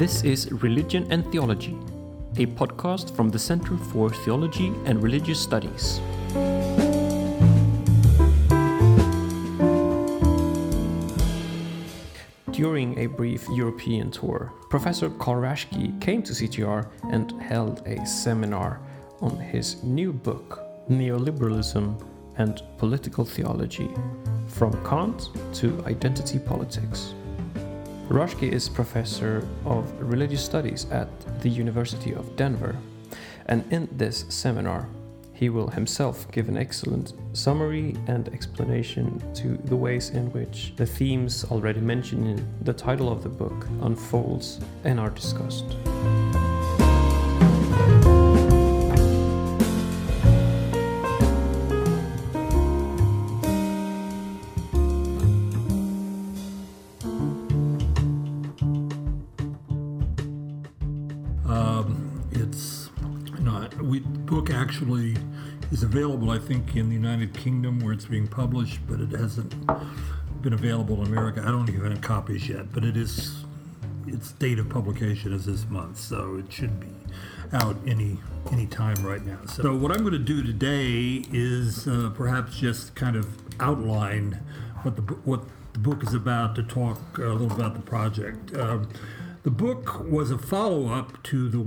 This is Religion and Theology, a podcast from the Center for Theology and Religious Studies. During a brief European tour, Professor Carl Raschke came to CTR and held a seminar on his new book, Neoliberalism and Political Theology From Kant to Identity Politics. Raschke is professor of religious studies at the University of Denver, and in this seminar, he will himself give an excellent summary and explanation to the ways in which the themes already mentioned in the title of the book unfolds and are discussed. Is available, I think, in the United Kingdom where it's being published, but it hasn't been available in America. I don't even have copies yet, but it is its date of publication is this month, so it should be out any any time right now. So what I'm going to do today is uh, perhaps just kind of outline what the what the book is about to talk a little about the project. Um, the book was a follow up to the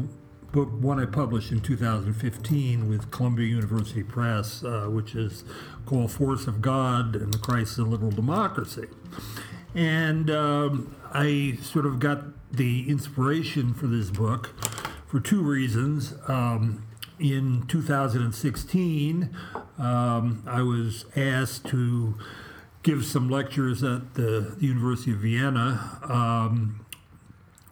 book one I published in 2015 with Columbia University Press, uh, which is called Force of God and the Crisis of Liberal Democracy. And um, I sort of got the inspiration for this book for two reasons. Um, in 2016, um, I was asked to give some lectures at the, University of Vienna um,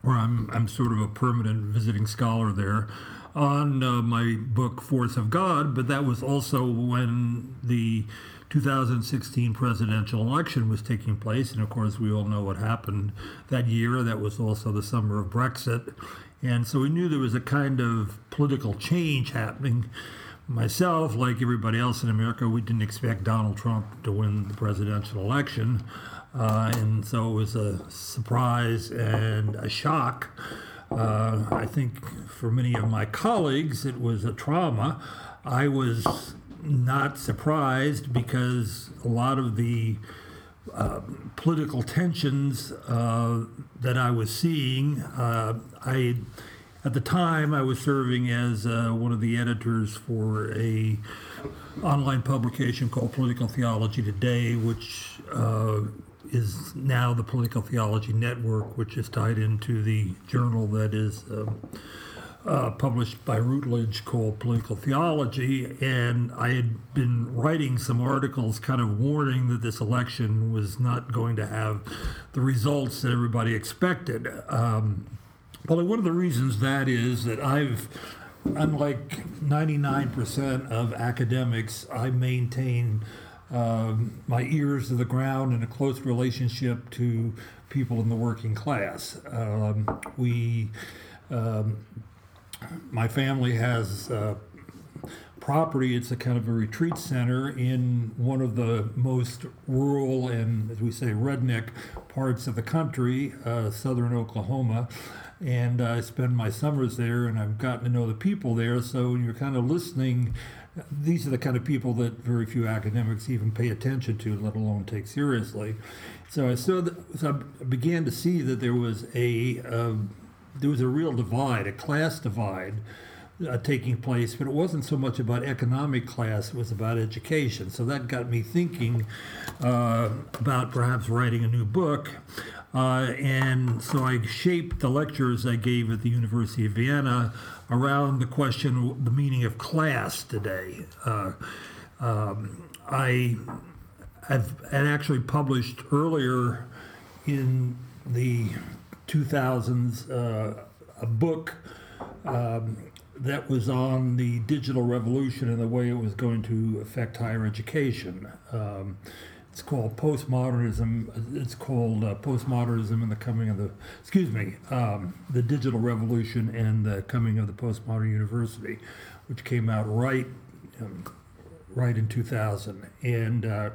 where I'm, I'm sort of a permanent visiting scholar there, on uh, my book Force of God, but that was also when the 2016 presidential election was taking place. And of course, we all know what happened that year. That was also the summer of Brexit. And so we knew there was a kind of political change happening. Myself, like everybody else in America, we didn't expect Donald Trump to win the presidential election. Uh, and so it was a surprise and a shock. Uh, I think for many of my colleagues, it was a trauma. I was not surprised because a lot of the uh, political tensions uh, that I was seeing, uh, I at the time I was serving as uh, one of the editors for a online publication called Political Theology Today, which uh, is now the Political Theology Network, which is tied into the journal that is um, uh, published by Routledge called Political Theology. And I had been writing some articles kind of warning that this election was not going to have the results that everybody expected. Um, well, one of the reasons that is that I've unlike 99% of academics, I maintain um, my ears to the ground and a close relationship to people in the working class. Um, we, um, my family has uh, property. It's a kind of a retreat center in one of the most rural and, as we say, redneck parts of the country, uh, southern Oklahoma. And I spend my summers there, and I've gotten to know the people there. So you're kind of listening these are the kind of people that very few academics even pay attention to, let alone take seriously. So I saw that, so I began to see that there was a um, there was a real divide, a class divide. Uh, taking place, but it wasn't so much about economic class, it was about education. So that got me thinking uh, about perhaps writing a new book. Uh, and so I shaped the lectures I gave at the University of Vienna around the question, the meaning of class today. Uh, um, I have actually published earlier in the 2000s uh, a book um, that was on the digital revolution and the way it was going to affect higher education. Um, it's called postmodernism. It's called uh, postmodernism and the coming of the, excuse me, um, the digital revolution and the coming of the postmodern university, which came out right, um, right in 2000. And uh,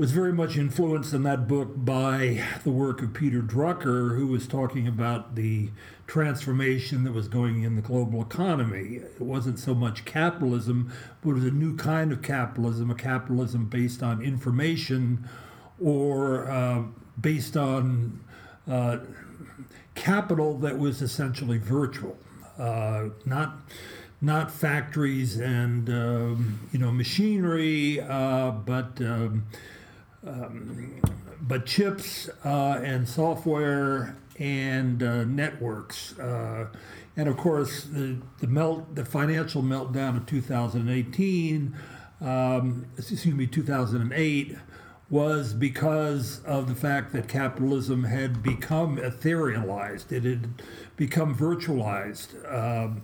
was very much influenced in that book by the work of Peter Drucker, who was talking about the transformation that was going in the global economy. It wasn't so much capitalism, but it was a new kind of capitalism, a capitalism based on information or uh, based on uh, capital that was essentially virtual, uh, not not factories and um, you know machinery, uh, but um, um, but chips uh, and software and uh, networks. Uh, and of course, the, the melt, the financial meltdown of 2018, um, excuse me, 2008, was because of the fact that capitalism had become etherealized. It had become virtualized. Uh,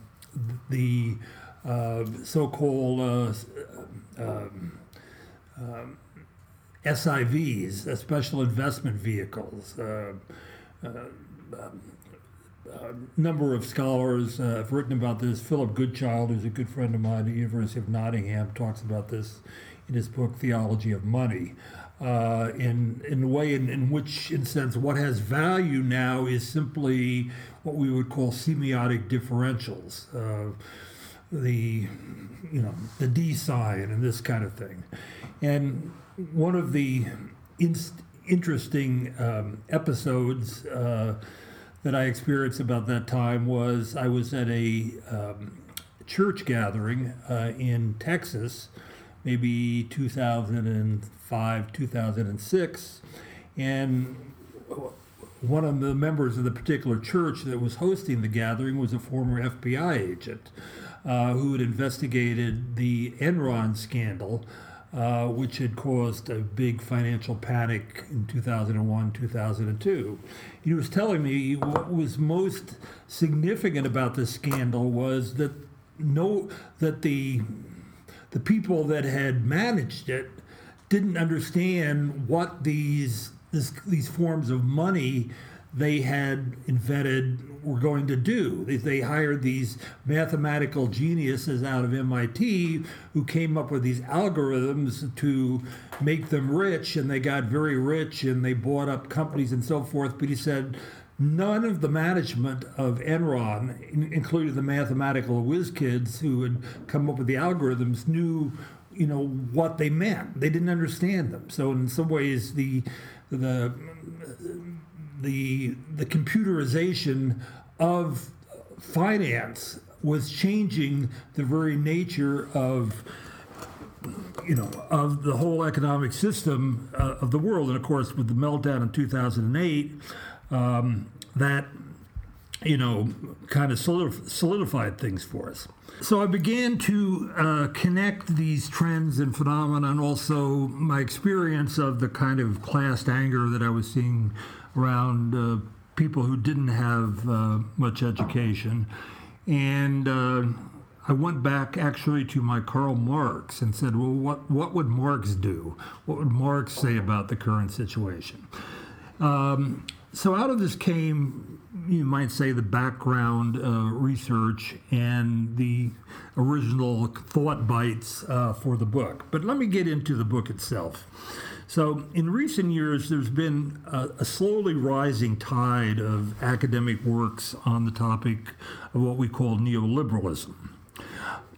the uh, so-called uh, um, um, SIVs, uh, special investment vehicles. Uh, uh, um, a number of scholars uh, have written about this. Philip Goodchild, who's a good friend of mine at the University of Nottingham, talks about this in his book Theology of Money. Uh, in in a way in, in which, in sense, what has value now is simply what we would call semiotic differentials, uh, the you know the D sign and this kind of thing. And one of the interesting um, episodes uh, that I experienced about that time was I was at a um, church gathering uh, in Texas, maybe 2005, 2006, and one of the members of the particular church that was hosting the gathering was a former FBI agent uh, who had investigated the Enron scandal uh, which had caused a big financial panic in 2001, 2002. He was telling me what was most significant about this scandal was that no that the the people that had managed it didn't understand what these this, these forms of money they had invented were going to do. They, they hired these mathematical geniuses out of MIT who came up with these algorithms to make them rich, and they got very rich and they bought up companies and so forth. But he said, none of the management of Enron, including the mathematical whiz kids who had come up with the algorithms, knew you know what they meant. They didn't understand them. So in some ways, the the the the computerization of finance was changing the very nature of you know of the whole economic system uh, of the world. And of course with the meltdown in 2008 um, that you know kind of solidified things for us. So i began to uh, connect these trends and phenomena and also my experience of the kind of classed anger that i was seeing around uh, people who didn't have uh, much education. And uh, I went back actually to my Karl Marx and said, well, what, what would Marx do? What would Marx say about the current situation? Um, so out of this came, you might say, the background uh, research and the original thought bites uh, for the book. But let me get into the book itself. So, in recent years, there's been a, a, slowly rising tide of academic works on the topic of what we call neoliberalism.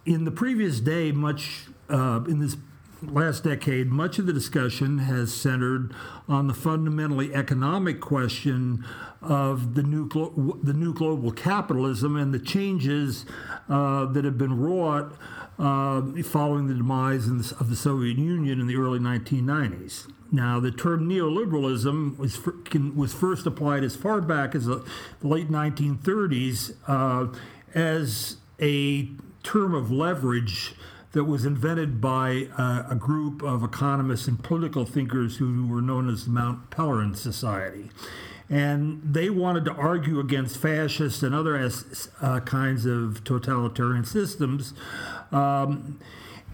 In the previous day, much uh, in this last decade, much of the discussion has centered on the fundamentally economic question of the new, glo- the new global capitalism and the changes uh, that have been wrought uh, following the demise of the Soviet Union in the early 1990s. Now, the term neoliberalism was, can, was first applied as far back as the late 1930s uh, as a term of leverage that was invented by uh, a group of economists and political thinkers who were known as the Mount Pelerin Society. And they wanted to argue against fascist and other uh, kinds of totalitarian systems. Um,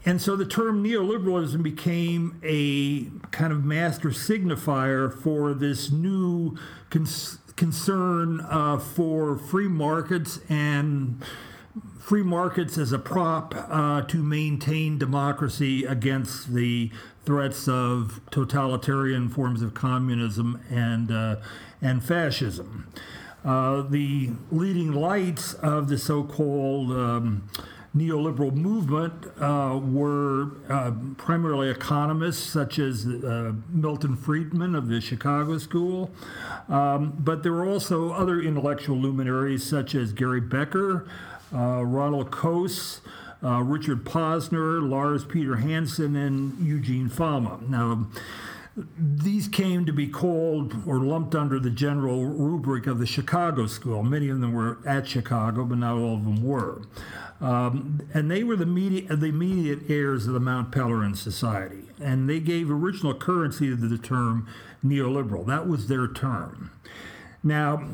and so the term neoliberalism became a kind of master signifier for this new cons- concern uh, for free markets and free markets as a prop uh, to maintain democracy against the threats of totalitarian forms of communism and, uh, and fascism. Uh, the leading lights of the so called um, neoliberal movement uh, were uh, primarily economists such as uh, Milton Friedman of the Chicago School, um, but there were also other intellectual luminaries such as Gary Becker, uh, Ronald Coase. Uh, Richard Posner, Lars Peter Hansen, and Eugene Fama. Now, these came to be called or lumped under the general rubric of the Chicago School. Many of them were at Chicago, but not all of them were. Um, and they were the, the immediate heirs of the Mount Pelerin Society. And they gave original currency to the term neoliberal. That was their term. Now,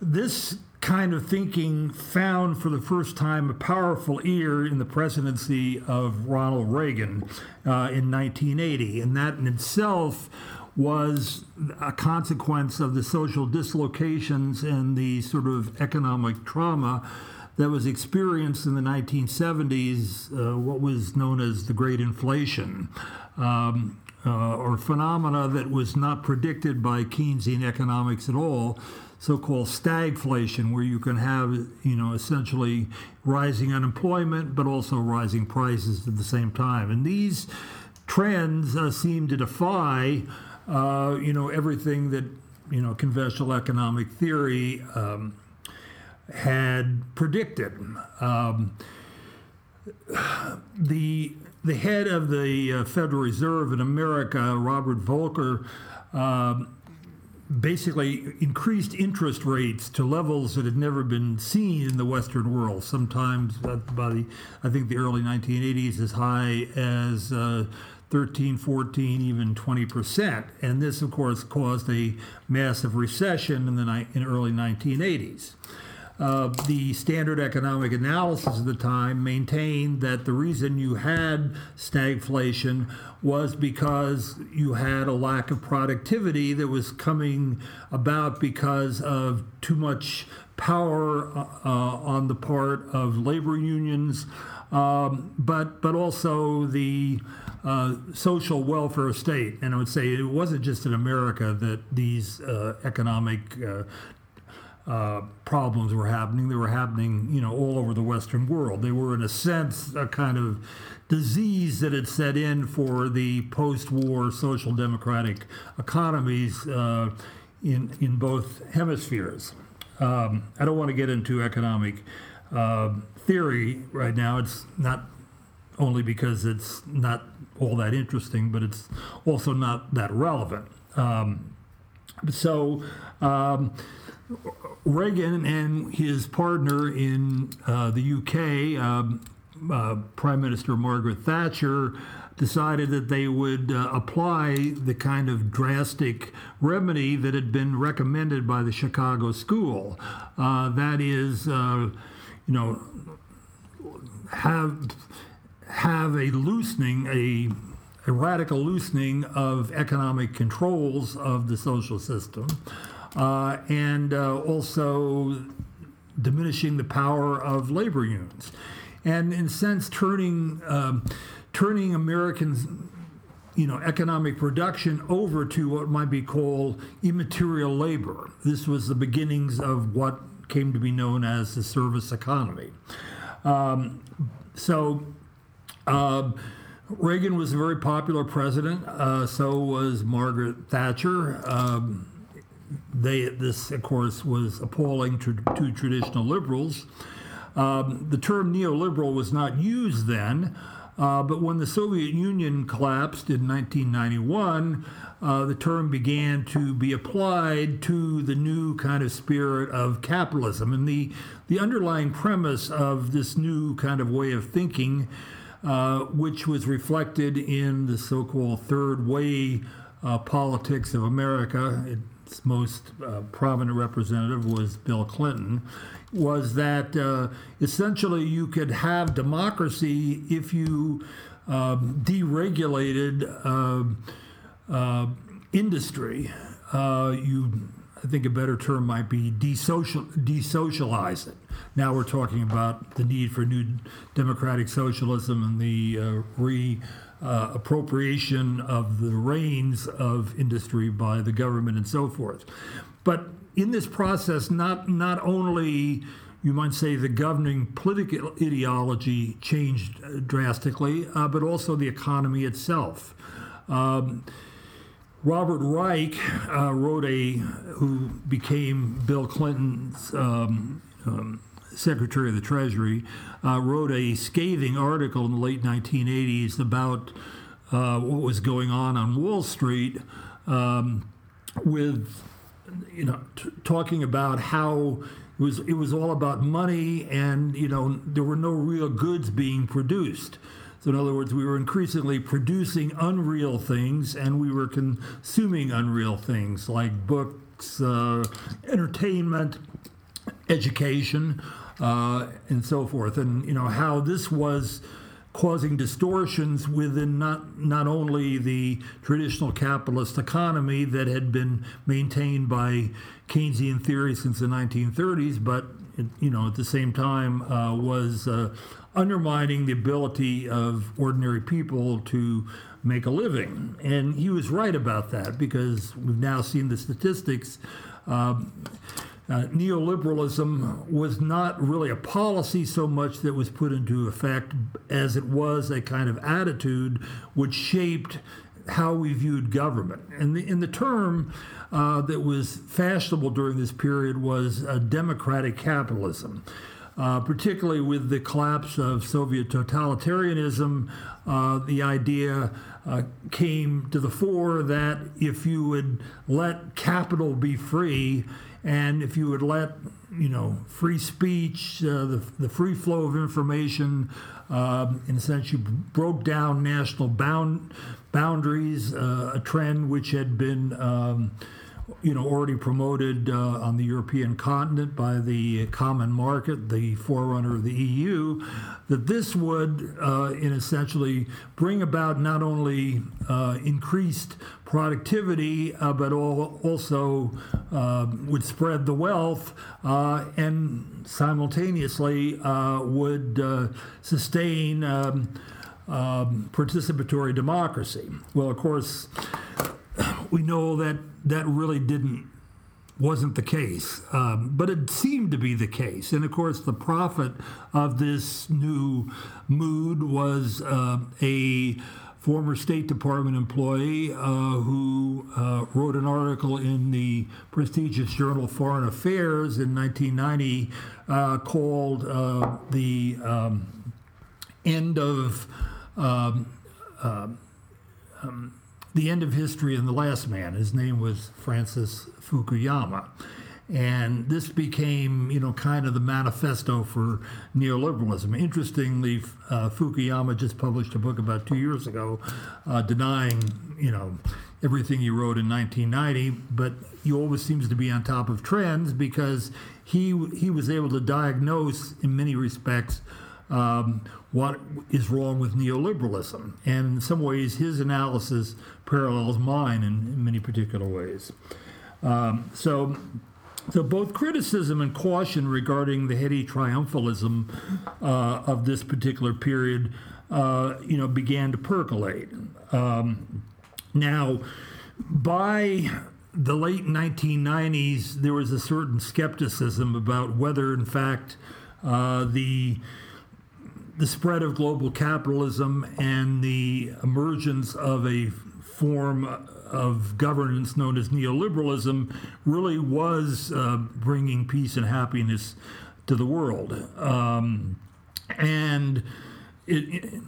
this kind of thinking found for the first time a powerful ear in the presidency of Ronald Reagan uh, in 1980. And that in itself was a consequence of the social dislocations and the sort of economic trauma that was experienced in the 1970s, uh, what was known as the Great Inflation, um, uh, or phenomena that was not predicted by Keynesian economics at all, so-called stagflation, where you can have, you know, essentially rising unemployment, but also rising prices at the same time. And these trends uh, seem to defy, uh, you know, everything that, you know, conventional economic theory um, had predicted. Um, the the head of the uh, Federal Reserve in America, Robert Volcker, um, basically increased interest rates to levels that had never been seen in the Western world. Sometimes by the, I think the early 1980s, as high as uh, 13, 14, even 20 percent. And this, of course, caused a massive recession in the ni- in early 1980s. Uh, the standard economic analysis of the time maintained that the reason you had stagflation was because you had a lack of productivity that was coming about because of too much power uh, uh on the part of labor unions, um, but but also the uh, social welfare state. And I would say it wasn't just in America that these uh, economic uh, problems were happening. They were happening, you know, all over the Western world. They were, in a sense, a kind of disease that had set in for the post-war social democratic economies uh, in in both hemispheres. Um, I don't want to get into economic uh, theory right now. It's not only because it's not all that interesting, but it's also not that relevant. Um, so. Um, Reagan and his partner in uh, the UK, um, uh, Prime Minister Margaret Thatcher, decided that they would uh, apply the kind of drastic remedy that had been recommended by the Chicago School. Uh, that is, uh, you know, have have a loosening, a a radical loosening of economic controls of the social system uh, and uh, also diminishing the power of labor unions, and in a sense turning um, turning Americans you know, economic production over to what might be called immaterial labor. This was the beginnings of what came to be known as the service economy. Um, so, uh, Reagan was a very popular president. Uh, so was Margaret Thatcher. Um, they this of course was appalling to, to traditional liberals. Um, the term neoliberal was not used then, uh, but when the Soviet Union collapsed in 1991, uh, the term began to be applied to the new kind of spirit of capitalism. And the, the underlying premise of this new kind of way of thinking, uh, which was reflected in the so called third way uh, politics of America, it its most uh, prominent representative was Bill Clinton, was that uh, essentially you could have democracy if you um, deregulated uh, industry. Uh, you, I think a better term might be desocial, desocialize it. Now we're talking about the need for new democratic socialism and the uh, re uh, appropriation of the reins of industry by the government and so forth. But in this process, not not only you might say the governing political ideology changed uh, drastically, uh, but also the economy itself. Um, Robert Reich uh, wrote a, who became Bill Clinton's um, um, Secretary of the Treasury, uh, wrote a scathing article in the late 1980s about uh, what was going on on Wall Street um, with, you know, t- talking about how it was, it was all about money and, you know, there were no real goods being produced. So, in other words, we were increasingly producing unreal things and we were consuming unreal things like books, uh, entertainment, education, uh, and so forth. And, you know, how this was causing distortions within not, not only the traditional capitalist economy that had been maintained by Keynesian theory since the 1930s, but, you know, at the same time uh, was uh, undermining the ability of ordinary people to make a living. And he was right about that because we've now seen the statistics. Um, uh, neoliberalism was not really a policy so much that was put into effect as it was a kind of attitude which shaped how we viewed government. And the, and the term uh, that was fashionable during this period was uh, democratic capitalism uh, particularly with the collapse of Soviet totalitarianism, uh, the idea uh, came to the fore that if you would let capital be free and if you would let you know free speech, uh, the, the free flow of information, um, in a sense, you broke down national bound boundaries, uh, a trend which had been um, you know, already promoted uh, on the European continent by the common market, the forerunner of the EU, that this would, uh, in essentially, bring about not only uh, increased productivity, uh, but all, also uh, would spread the wealth uh, and simultaneously would sustain um, um, participatory democracy. Well, of course, we know that that really didn't wasn't the case, um, but it seemed to be the case. And of course, the prophet of this new mood was uh, a former State Department employee uh, who uh, wrote an article in the prestigious journal Foreign Affairs in 1990 uh, called uh, The um, End of. Um, um, um the end of history and the last man. His name was Francis Fukuyama. And this became, you know, kind of the manifesto for neoliberalism. Interestingly, uh, Fukuyama just published a book about two years ago uh, denying, you know, everything he wrote in 1990, but he always seems to be on top of trends because he he was able to diagnose, in many respects, um, what is wrong with neoliberalism. And in some ways, his analysis parallels mine in, in many particular ways. Um, so, so both criticism and caution regarding the heady triumphalism uh, of this particular period, uh, you know, began to percolate. Um, now, by the late 1990s, there was a certain skepticism about whether, in fact, uh, the the spread of global capitalism and the emergence of a form of governance known as neoliberalism really was uh, bringing peace and happiness to the world. Um, and it, it,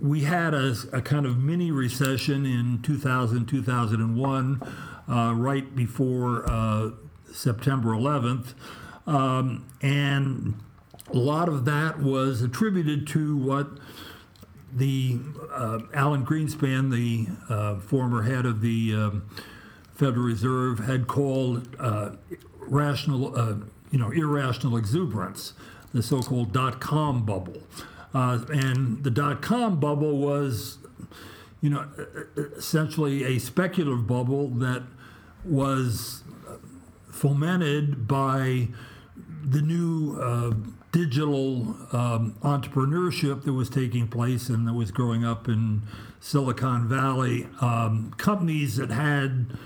we had a, a, kind of mini recession in 2000, 2001, uh, right before uh, September 11th. Um, and a lot of that was attributed to what the uh, Alan Greenspan, the uh, former head of the um, Federal Reserve, had called uh, rational, uh, you know, irrational exuberance, the so-called dot-com bubble, uh, and the dot-com bubble was, you know, essentially a speculative bubble that was fomented by the new uh, digital um, entrepreneurship that was taking place and that was growing up in Silicon Valley. Um, companies that had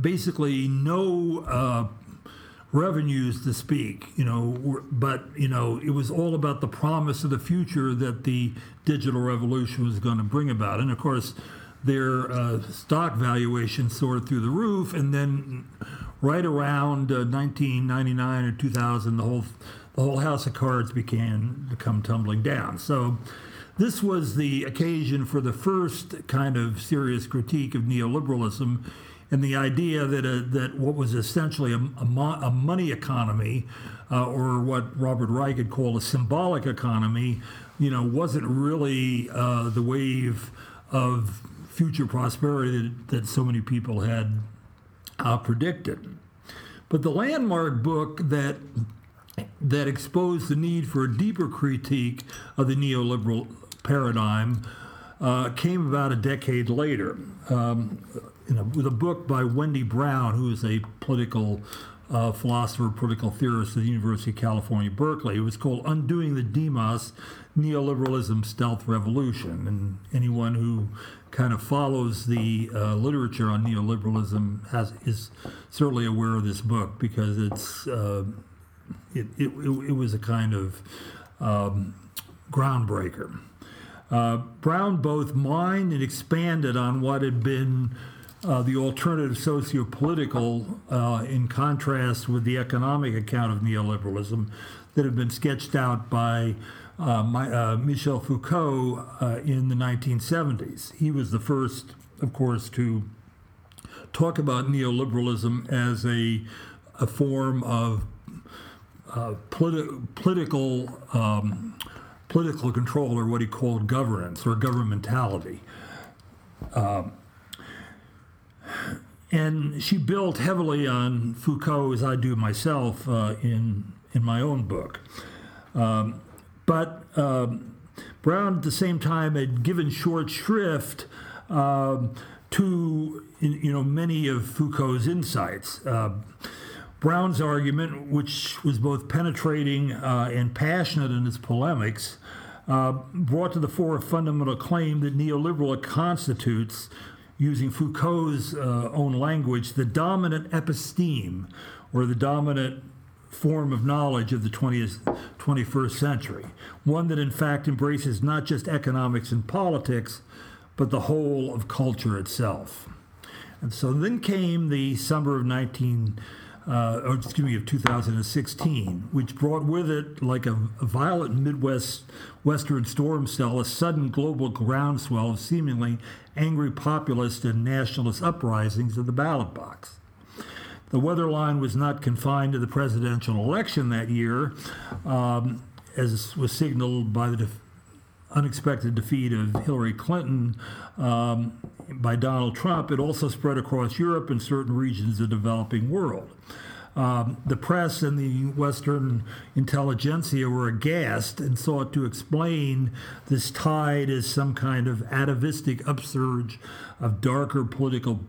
basically no uh, revenues to speak, you know, but you know, it was all about the promise of the future that the digital revolution was going to bring about, and of course, their uh, stock valuation soared through the roof, and then right around uh, 1999 or 2000, the whole the whole house of cards began to come tumbling down. So. This was the occasion for the first kind of serious critique of neoliberalism and the idea that a, that what was essentially a, a, mo- a money economy, uh, or what Robert Reich had called a symbolic economy, you know, wasn't really uh, the wave of future prosperity that, that so many people had uh, predicted. But the landmark book that that exposed the need for a deeper critique of the neoliberal paradigm uh, came about a decade later. Um, know, with a book by Wendy Brown, who is a political uh, philosopher, political theorist at the University of California, Berkeley. It was called Undoing the Demos Neoliberalism Stealth Revolution. And anyone who kind of follows the uh, literature on neoliberalism has, is certainly aware of this book because it's, uh, it, it, it, was a kind of um, groundbreaker. Uh, Brown both mined and expanded on what had been uh, the alternative socio-political uh, in contrast with the economic account of neoliberalism that had been sketched out by uh, my, uh, Michel Foucault uh, in the 1970s. He was the first, of course, to talk about neoliberalism as a, a form of uh, politi- political um, political control, or what he called governance or governmentality. Um, and she built heavily on Foucault, as I do myself uh, in in my own book. Um, but um, Brown, at the same time, had given short shrift um, to you know many of Foucault's insights. Uh, Brown's argument, which was both penetrating uh, and passionate in its polemics, uh, brought to the fore a fundamental claim that neoliberal constitutes using Foucault's uh, own language, the dominant episteme, or the dominant form of knowledge of the 20th, 21st century. One that, in fact, embraces not just economics and politics, but the whole of culture itself. And so then came the summer of 19 uh, or excuse me, of 2016, which brought with it, like a, a violent Midwest Western storm cell, a sudden global groundswell of seemingly angry populist and nationalist uprisings at the ballot box. The weather line was not confined to the presidential election that year, um, as was signaled by the def- unexpected defeat of Hillary Clinton um, by Donald Trump. It also spread across Europe and certain regions of the developing world. Um, the press and the Western intelligentsia were aghast and sought to explain this tide as some kind of atavistic upsurge of darker political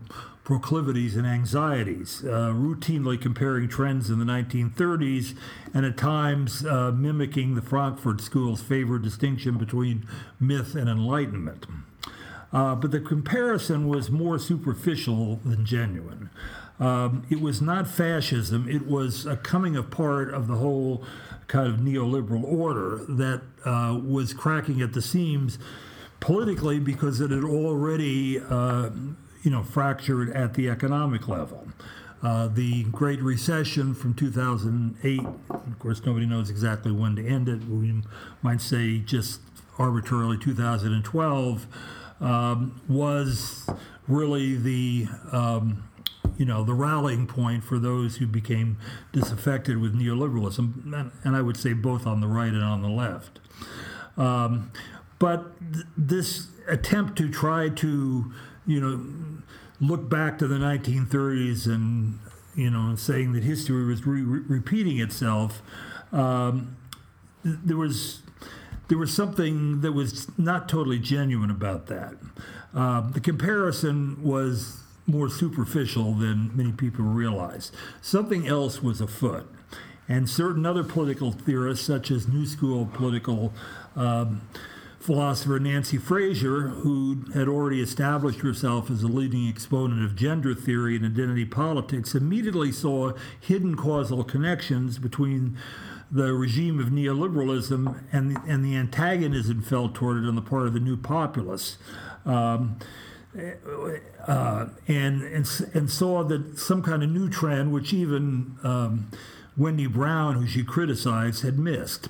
proclivities and anxieties, uh, routinely comparing trends in the 1930s and at times uh, mimicking the Frankfurt School's favored distinction between myth and enlightenment. Uh, but the comparison was more superficial than genuine. Um, it was not fascism, it was a coming apart of the whole kind of neoliberal order that uh, was cracking at the seams politically because it had already uh, you know, fractured at the economic level. Uh, the Great Recession from 2008, of course, nobody knows exactly when to end it. We might say just arbitrarily 2012, um, was really the um, you know, the rallying point for those who became disaffected with neoliberalism, and, I would say both on the right and on the left. Um, but th- this attempt to try to, you know, look back to the 1930s and, you know, saying that history was re- repeating itself, um, th- there was there was something that was not totally genuine about that. Uh, the comparison was more superficial than many people realize. Something else was afoot. and certain other political theorists, such as New School political um, philosopher Nancy Fraser, who had already established herself as a leading exponent of gender theory and identity politics, immediately saw hidden causal connections between the regime of neoliberalism and the, and the antagonism felt toward it on the part of the new populists. Um, uh, and, and and saw that some kind of new trend, which even um, Wendy Brown, who she criticized, had missed.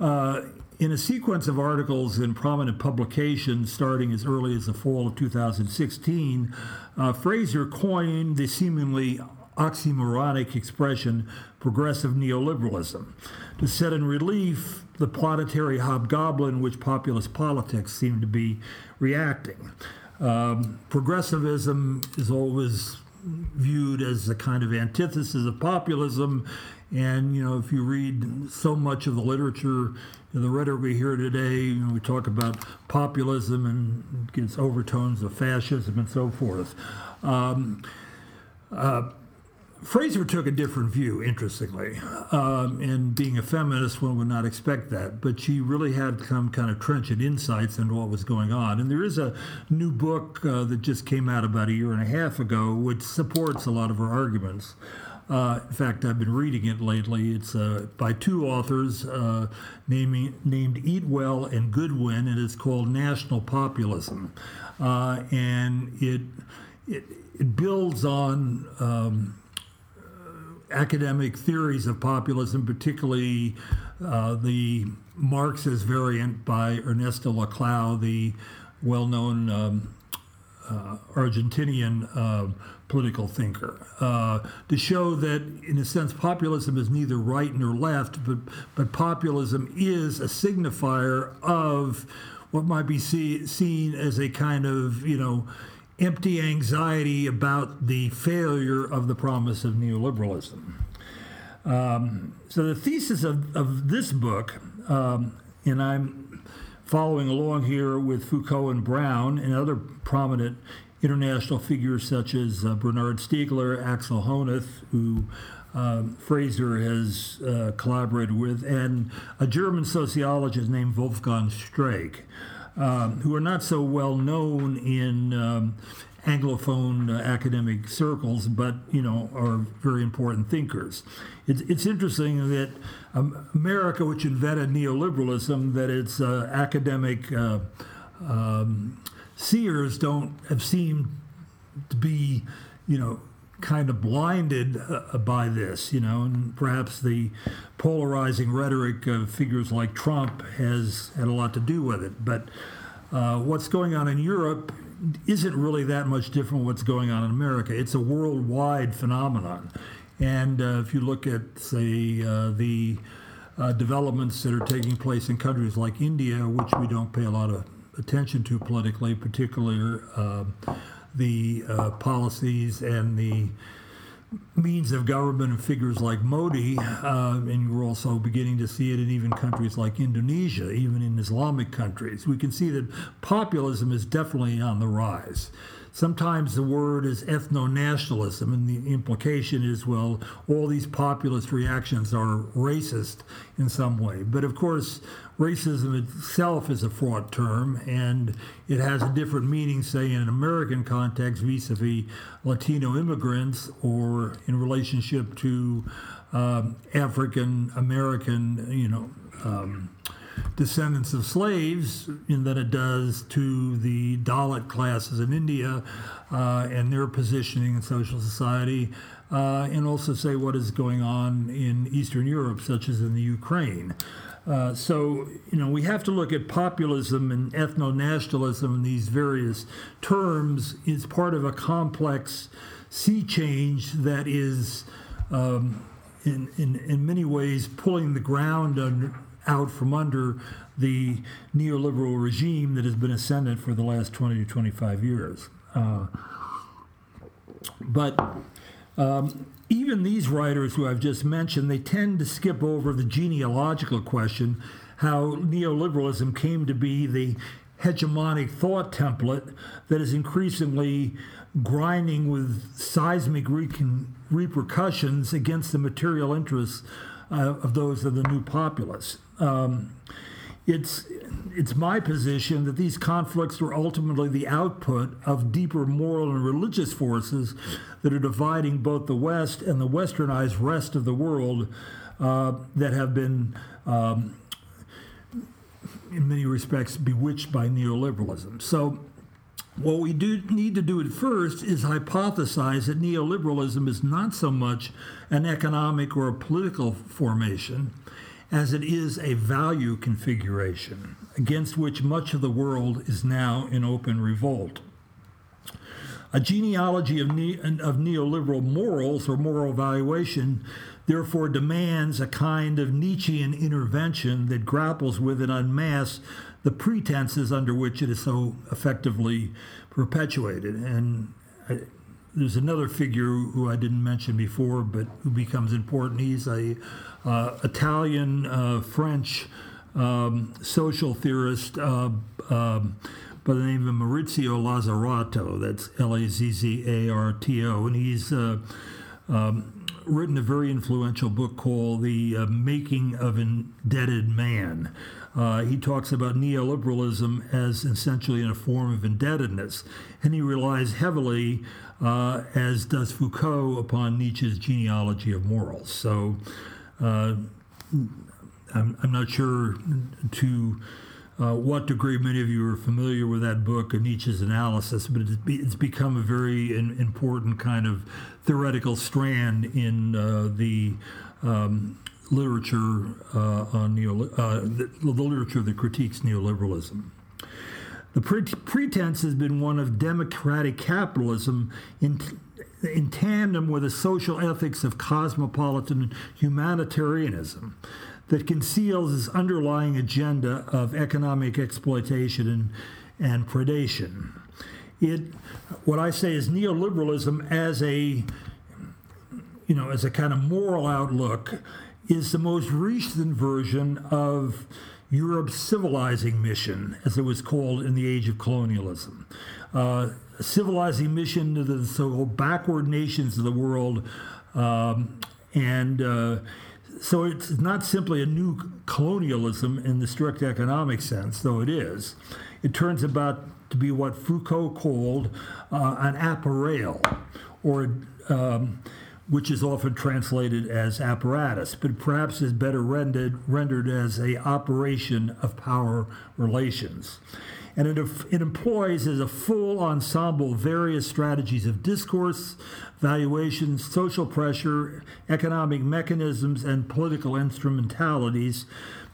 Uh, in a sequence of articles in prominent publications starting as early as the fall of 2016, uh, Fraser coined the seemingly oxymoronic expression progressive neoliberalism to set in relief the planetary hobgoblin which populist politics seem to be reacting. Um, progressivism is always viewed as a kind of antithesis of populism. And, you know, if you read so much of the literature, the rhetoric we hear today, you know, we talk about populism and gets overtones of fascism and so forth. Um, uh, Fraser took a different view, interestingly. Um, and being a feminist, one would not expect that. But she really had some kind of trenchant insights into what was going on. And there is a new book uh, that just came out about a year and a half ago, which supports a lot of her arguments. Uh, in fact, I've been reading it lately. It's uh, by two authors uh, naming, named Eatwell and Goodwin, and it's called National Populism. Uh, and it, it, it builds on. Um, academic theories of populism, particularly uh, the Marxist variant by Ernesto Laclau, the well known um, uh, Argentinian uh, political thinker, uh, to show that, in a sense, populism is neither right nor left, but, but populism is a signifier of what might be see, seen as a kind of, you know, empty anxiety about the failure of the promise of neoliberalism. Um, so, the thesis of, of this book, um, and I'm following along here with Foucault and Brown and other prominent international figures such as uh, Bernard Stiegler, Axel Honneth, who um, Fraser has uh, collaborated with, and a German sociologist named Wolfgang Streeck um, who are not so well known in um, Anglophone uh, academic circles, but you know are very important thinkers. It's, it's interesting that um, America, which invented neoliberalism, that its uh, academic uh, um, seers don't have seemed to be, you know, kind of blinded uh, by this, you know, and perhaps the polarizing rhetoric of figures like Trump has had a lot to do with it. But uh, what's going on in Europe isn't really that much different what's going on in America. It's a worldwide phenomenon. And uh, if you look at, say, uh, the uh, developments that are taking place in countries like India, which we don't pay a lot of attention to politically, particularly uh, the uh, policies and the means of government and figures like Modi, uh, and you're also beginning to see it in even countries like Indonesia, even in Islamic countries. We can see that populism is definitely on the rise. Sometimes the word is ethno nationalism, and the implication is, well, all these populist reactions are racist in some way. But of course, racism itself is a fraught term, and it has a different meaning, say, in an American context vis a vis Latino immigrants or in relationship to um, African American, you know. Um, descendants of slaves than it does to the Dalit classes in India uh, and their positioning in social society, uh, and also say what is going on in Eastern Europe, such as in the Ukraine. Uh, so, you know, we have to look at populism and ethno nationalism and these various terms as part of a complex sea change that is, um, in, in, in many ways, pulling the ground under, out from under the neoliberal regime that has been ascendant for the last 20 to 25 years. Uh, but um, even these writers who I've just mentioned, they tend to skip over the genealogical question how neoliberalism came to be the hegemonic thought template that is increasingly grinding with seismic repercussions against the material interests uh, of those of the new populace. Um, it's it's my position that these conflicts are ultimately the output of deeper moral and religious forces that are dividing both the West and the westernized rest of the world uh, that have been. Um, in many respects, bewitched by neoliberalism. So, what we do need to do at first is hypothesize that neoliberalism is not so much an economic or a political formation as it is a value configuration against which much of the world is now in open revolt. A genealogy of, ne- of neoliberal morals or moral valuation therefore demands a kind of Nietzschean intervention that grapples with and unmasks the pretenses under which it is so effectively perpetuated. And there's another figure who I didn't mention before, but who becomes important. He's a uh, Italian uh, French um, social theorist uh, um, by the name of Maurizio Lazzarato. That's L A Z Z A R T O, and he's uh, um, written a very influential book called The uh, Making of Indebted Man. Uh, he talks about neoliberalism as essentially in a form of indebtedness, and he relies heavily, uh, as does Foucault, upon Nietzsche's genealogy of morals. So uh, I'm, I'm, not sure to uh, what degree many of you are familiar with that book and Nietzsche's analysis, but it's, be, it's become a very in, important kind of theoretical strand in uh, the um, literature uh, on uh, the, the, literature that critiques neoliberalism. The pre- pretense has been one of democratic capitalism in, in tandem with a social ethics of cosmopolitan humanitarianism that conceals this underlying agenda of economic exploitation and, and predation. It, what I say is neoliberalism as a, you know, as a kind of moral outlook is the most recent version of Europe's civilizing mission, as it was called in the age of colonialism. Uh, a civilizing mission to the so-called backward nations of the world, um, and uh, so it's not simply a new colonialism in the strict economic sense, though it is. It turns about to be what Foucault called uh, an appareil, or um, which is often translated as apparatus, but perhaps is better rendered, rendered as a operation of power relations. And it, it employs as a full ensemble various strategies of discourse, valuations, social pressure, economic mechanisms, and political instrumentalities,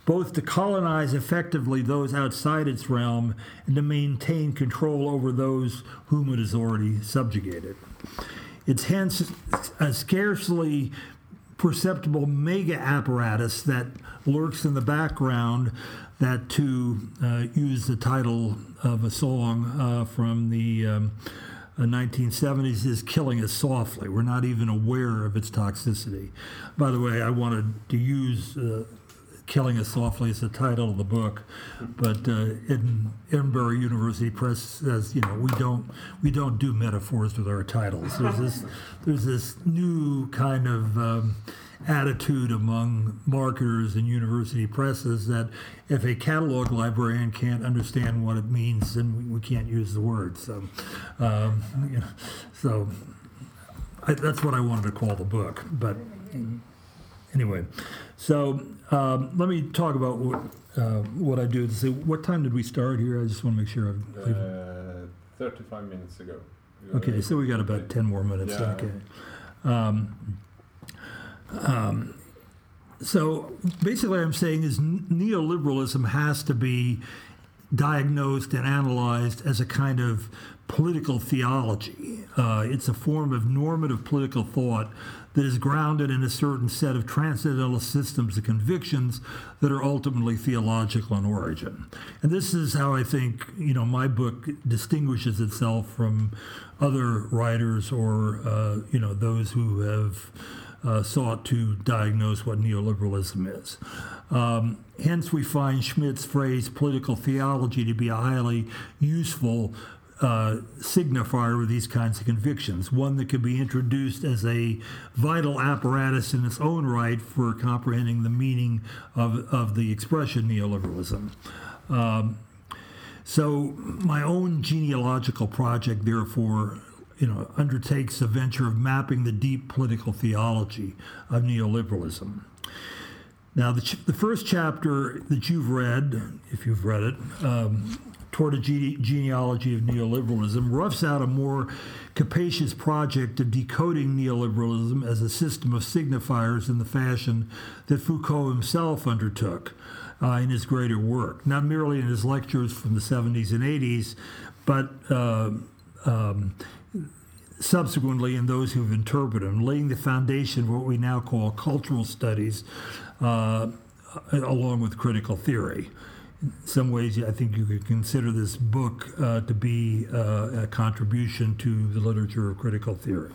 both to colonize effectively those outside its realm and to maintain control over those whom it has already subjugated. It's hence a scarcely perceptible mega apparatus that lurks in the background that to uh, use the title of a song uh, from the um, 1970s uh, is killing us softly. We're not even aware of its toxicity. By the way, I wanted to use uh, Killing Us Softly is the title of the book, but uh, Edinburgh University Press says, you know, we don't we don't do metaphors with our titles. There's this there's this new kind of um, attitude among marketers and university presses that if a catalog librarian can't understand what it means, then we, we can't use the word. So, um, you know, so I, that's what I wanted to call the book. But anyway, so um, let me talk about what uh, what I do. So, what time did we start here? I just want to make sure. I've, uh, Thirty-five minutes ago. Okay, so we got about ten more minutes. Yeah. Okay. Um, um, so basically, I'm saying is neoliberalism has to be diagnosed and analyzed as a kind of political theology. Uh, it's a form of normative political thought that is grounded in a certain set of transcendental systems of convictions that are ultimately theological in origin. And this is how I think, you know, my book distinguishes itself from other writers or, uh, you know, those who have uh, sought to diagnose what neoliberalism is. Um, hence, we find Schmitt's phrase political theology to be a highly useful uh, signifier of these kinds of convictions, one that could be introduced as a vital apparatus in its own right for comprehending the meaning of, of the expression neoliberalism. Um, so, my own genealogical project, therefore, you know, undertakes the venture of mapping the deep political theology of neoliberalism. Now, the, ch- the first chapter that you've read, if you've read it, um, toward a gene- genealogy of neoliberalism, roughs out a more capacious project of decoding neoliberalism as a system of signifiers in the fashion that Foucault himself undertook uh, in his greater work, not merely in his lectures from the 70s and 80s, but uh, um, subsequently in those who've interpreted them, laying the foundation of what we now call cultural studies, uh, along with critical theory. In some ways, I think you could consider this book uh, to be uh, a contribution to the literature of critical theory.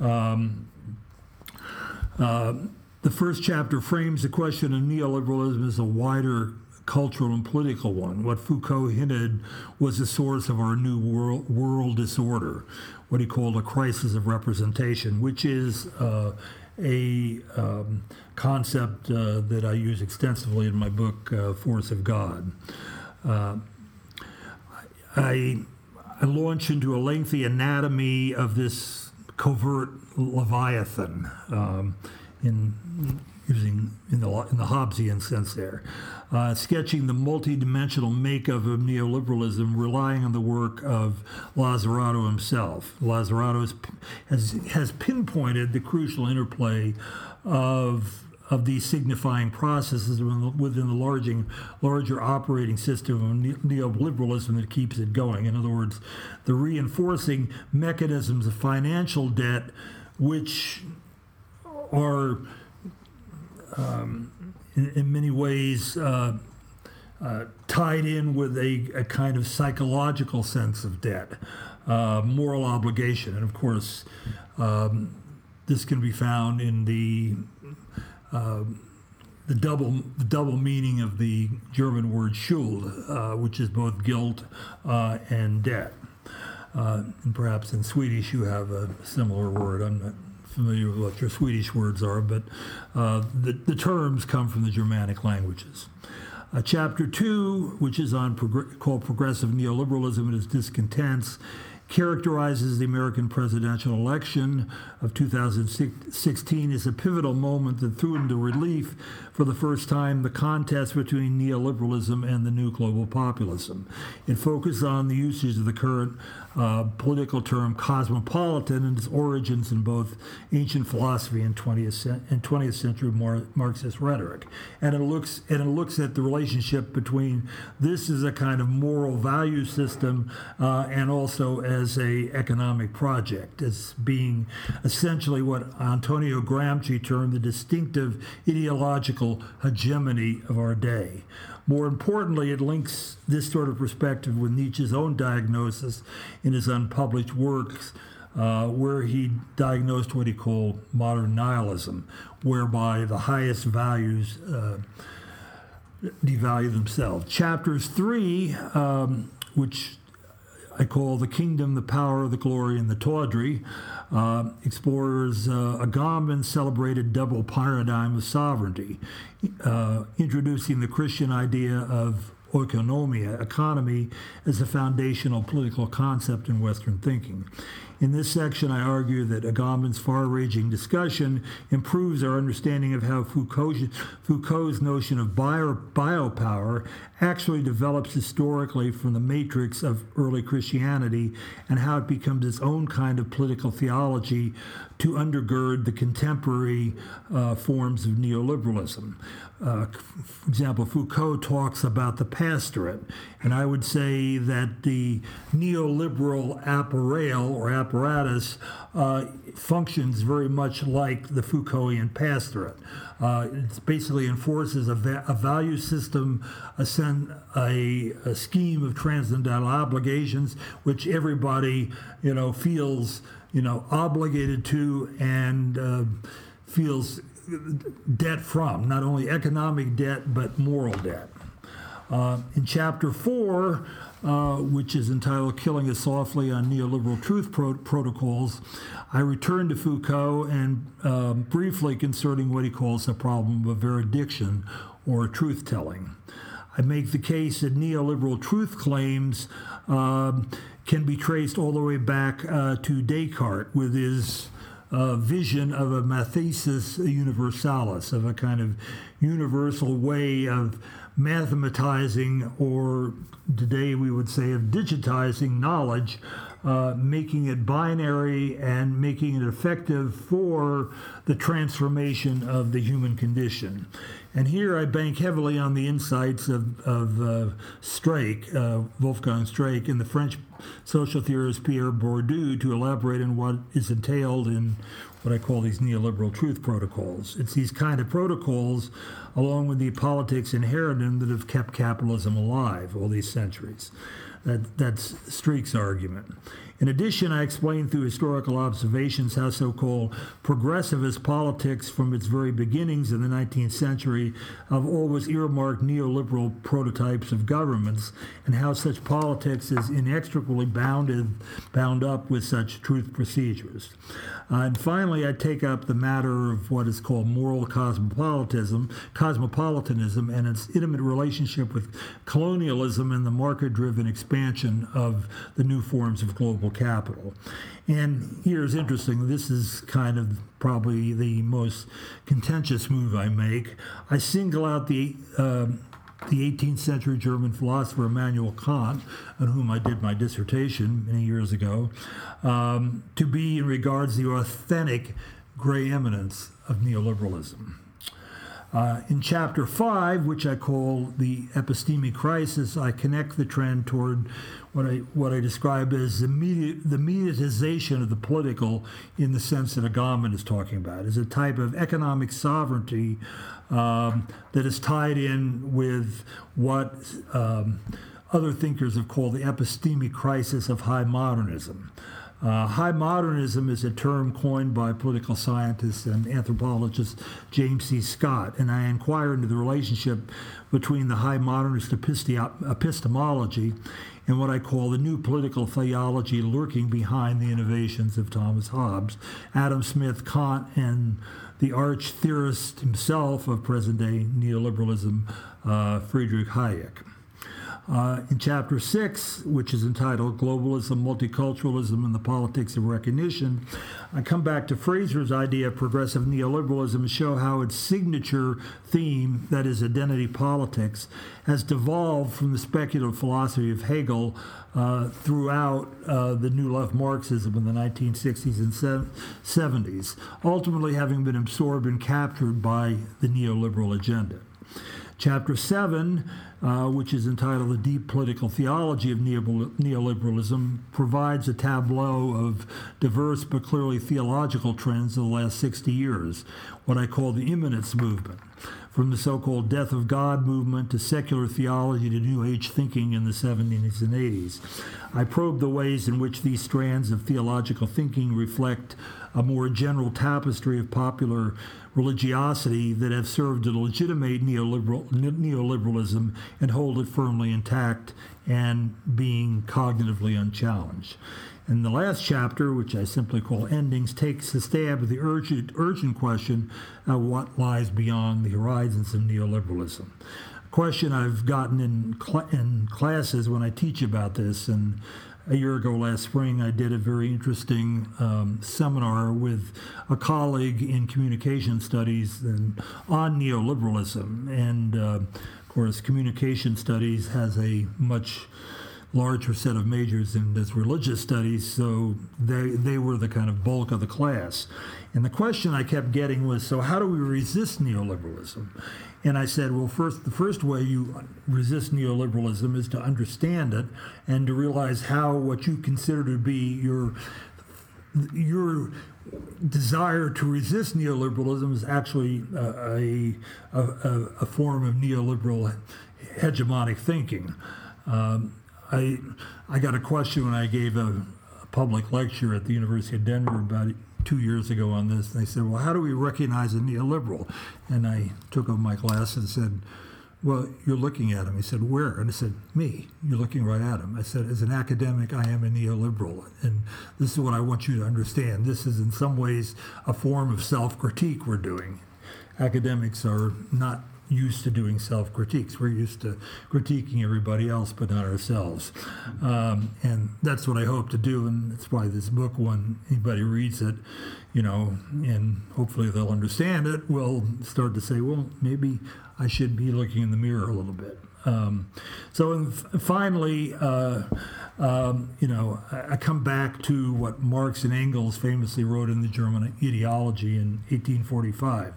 Um, uh, the first chapter frames the question of neoliberalism as a wider cultural and political one. What Foucault hinted was the source of our new world, world disorder, what he called a crisis of representation, which is uh, a um, concept uh, that I use extensively in my book, uh, Force of God. Uh, I, I launch into a lengthy anatomy of this covert leviathan. Um, in using in the in the Hobbesian sense there, uh, sketching the multidimensional makeup of neoliberalism, relying on the work of Lazzarato himself. Lazzarato has has pinpointed the crucial interplay of of these signifying processes within the larger, larger operating system of neoliberalism that keeps it going. In other words, the reinforcing mechanisms of financial debt, which are um, in, in, many ways uh, uh, tied in with a, a, kind of psychological sense of debt, uh, moral obligation. And of course, um, this can be found in the uh, the double the double meaning of the German word Schuld, uh, which is both guilt uh, and debt. and perhaps in Swedish you have a similar word. I'm not familiar with what your Swedish words are, but uh, the, the terms come from the Germanic languages. Uh, chapter two, which is on called Progressive Neoliberalism and its Discontents, characterizes the American presidential election of 2016 as a pivotal moment that threw into relief for the first time the contest between neoliberalism and the new global populism. It focused on the usage of the current uh, political term cosmopolitan and its origins in both ancient philosophy and 20th, and 20th century Marxist rhetoric. And it looks and it looks at the relationship between this as a kind of moral value system uh, and also as a economic project, as being essentially what Antonio Gramsci termed the distinctive ideological hegemony of our day. More importantly, it links this sort of perspective with Nietzsche's own diagnosis in his unpublished works, uh, where he diagnosed what he called modern nihilism, whereby the highest values uh, devalue themselves. Chapters three, um, which I call The Kingdom, the Power, the Glory, and the Tawdry, uh, explores uh, Agamben's celebrated double paradigm of sovereignty, uh, introducing the Christian idea of oikonomia, economy, as a foundational political concept in Western thinking. In this section, I argue that Agamben's far-ranging discussion improves our understanding of how Foucault's, Foucault's notion of bio, biopower actually develops historically from the matrix of early Christianity and how it becomes its own kind of political theology to undergird the contemporary uh, forms of neoliberalism. Uh, for example, Foucault talks about the pastorate, and I would say that the neoliberal appareil or apparatus uh, functions very much like the Foucaultian pastorate. Uh, it basically enforces a, va- a value system, a, sen- a, a, scheme of transcendental obligations, which everybody, you know, feels, you know, obligated to and uh, feels debt from, not only economic debt, but moral debt. Uh, in chapter four, uh, which is entitled Killing Us Softly on Neoliberal Truth Pro- Protocols, I return to Foucault and um, briefly concerning what he calls the problem of veridiction or truth telling. I make the case that neoliberal truth claims um, can be traced all the way back uh, to Descartes with his uh, vision of a mathesis universalis, of a kind of universal way of mathematizing, or today we would say of digitizing knowledge, uh, making it binary and making it effective for the transformation of the human condition. And here I bank heavily on the insights of, of uh, Streeck, uh, Wolfgang Streeck, and the French social theorist Pierre Bourdieu to elaborate on what is entailed in what I call these neoliberal truth protocols. It's these kind of protocols, along with the politics inherent in them, that have kept capitalism alive all these centuries. That, that's Streeck's argument. In addition, I explained through historical observations how so called progressivist politics from its very beginnings in the 19th century have always earmarked neoliberal prototypes of governments, and how such politics is inextricably bounded, bound up with such truth procedures. Uh, and finally, I take up the matter of what is called moral cosmopolitanism, cosmopolitanism and its intimate relationship with colonialism and the market driven expansion of the new forms of global capital. And here's interesting this is kind of probably the most contentious move I make. I single out the uh, the 18th century German philosopher Immanuel Kant, on whom I did my dissertation many years ago, um, to be in regards to the authentic gray eminence of neoliberalism. Uh, in chapter five, which I call the epistemic crisis, I connect the trend toward what I what I describe as the media, the mediatization of the political, in the sense that Agamben is talking about, as a type of economic sovereignty um, that is tied in with what um, other thinkers have called the epistemic crisis of high modernism. Uh, high modernism is a term coined by political scientist and anthropologist James C. Scott, and I inquire into the relationship between the high modernist epistemology and what I call the new political theology lurking behind the innovations of Thomas Hobbes, Adam Smith, Kant, and the arch theorist himself of present day neoliberalism, uh, Friedrich Hayek. Uh, in chapter six, which is entitled Globalism, Multiculturalism, and the Politics of Recognition, I come back to Fraser's idea of progressive neoliberalism and show how its signature theme, that is identity politics, has devolved from the speculative philosophy of Hegel uh, throughout uh, the New Left Marxism in the 1960s and 70s, ultimately having been absorbed and captured by the neoliberal agenda. Chapter 7, uh, which is entitled The Deep Political Theology of Neoliberalism, provides a tableau of diverse but clearly theological trends of the last 60 years, what I call the immanence movement. From the so called death of God movement to secular theology to New Age thinking in the 70s and 80s. I probe the ways in which these strands of theological thinking reflect a more general tapestry of popular religiosity that have served to legitimate neoliberal, neoliberalism and hold it firmly intact and being cognitively unchallenged. And the last chapter, which I simply call Endings, takes a stab at the urgent, urgent question of what lies beyond the horizons of neoliberalism. A question I've gotten in, cl- in classes when I teach about this, and a year ago last spring, I did a very interesting um, seminar with a colleague in communication studies and on neoliberalism. And uh, of course, communication studies has a much larger set of majors than does religious studies, so they, they were the kind of bulk of the class. And the question I kept getting was so, how do we resist neoliberalism? And I said, well, first, the first way you resist neoliberalism is to understand it and to realize how what you consider to be your your desire to resist neoliberalism is actually a, a, a, form of neoliberal hegemonic thinking. Um, I, I got a question when I gave a, a public lecture at the University of Denver about two years ago on this. And they said, Well, how do we recognize a neoliberal? And I took off my glasses and said, Well, you're looking at him. He said, Where? And I said, Me. You're looking right at him. I said, As an academic, I am a neoliberal. And this is what I want you to understand. This is, in some ways, a form of self critique we're doing. Academics are not used to doing self critiques. We're used to critiquing everybody else, but not ourselves. Um, and that's what I hope to do. And that's why this book, when anybody reads it, you know, and hopefully they'll understand it, will start to say, well, maybe I should be looking in the mirror a little bit. Um, so finally, uh, um, you know, I, I, come back to what Marx and Engels famously wrote in the German ideology in 1845.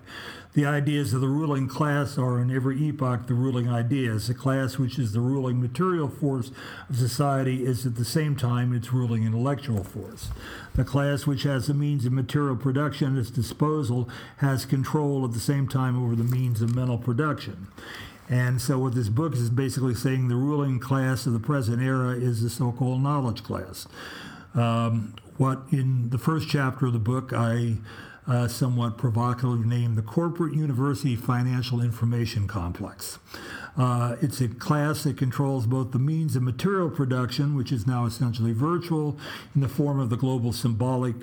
The ideas of the ruling class are in every epoch the ruling ideas. The class which is the ruling material force of society is at the same time its ruling intellectual force. The class which has the means of material production at its disposal has control at the same time over the means of mental production. And so, what this book is basically saying the ruling class of the present era is the so called knowledge class. Um, what in the first chapter of the book I uh, somewhat provocatively named the Corporate University Financial Information Complex. Uh, it's a class that controls both the means of material production, which is now essentially virtual in the form of the global symbolic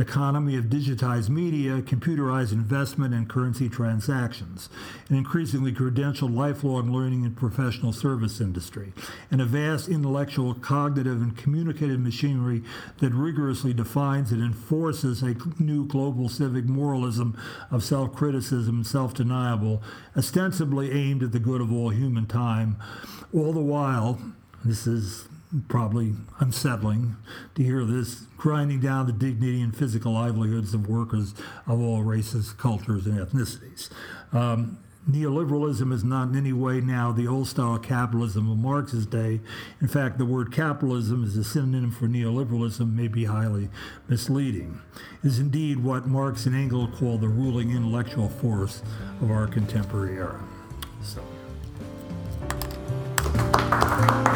economy of digitized media, computerized investment, and currency transactions, an increasingly credentialed lifelong learning and professional service industry, and a vast intellectual, cognitive, and communicative machinery that rigorously defines and enforces a new global civic moralism of self criticism and self denial, ostensibly aimed at the good of all human time, all the while. This is probably unsettling to hear this grinding down the dignity and physical livelihoods of workers of all races, cultures, and ethnicities. Um, neoliberalism is not in any way now the old style capitalism of Marx's day. In fact, the word capitalism is a synonym for neoliberalism, may be highly misleading. It is indeed what Marx and Engels call the ruling intellectual force of our contemporary era. So. Thank you.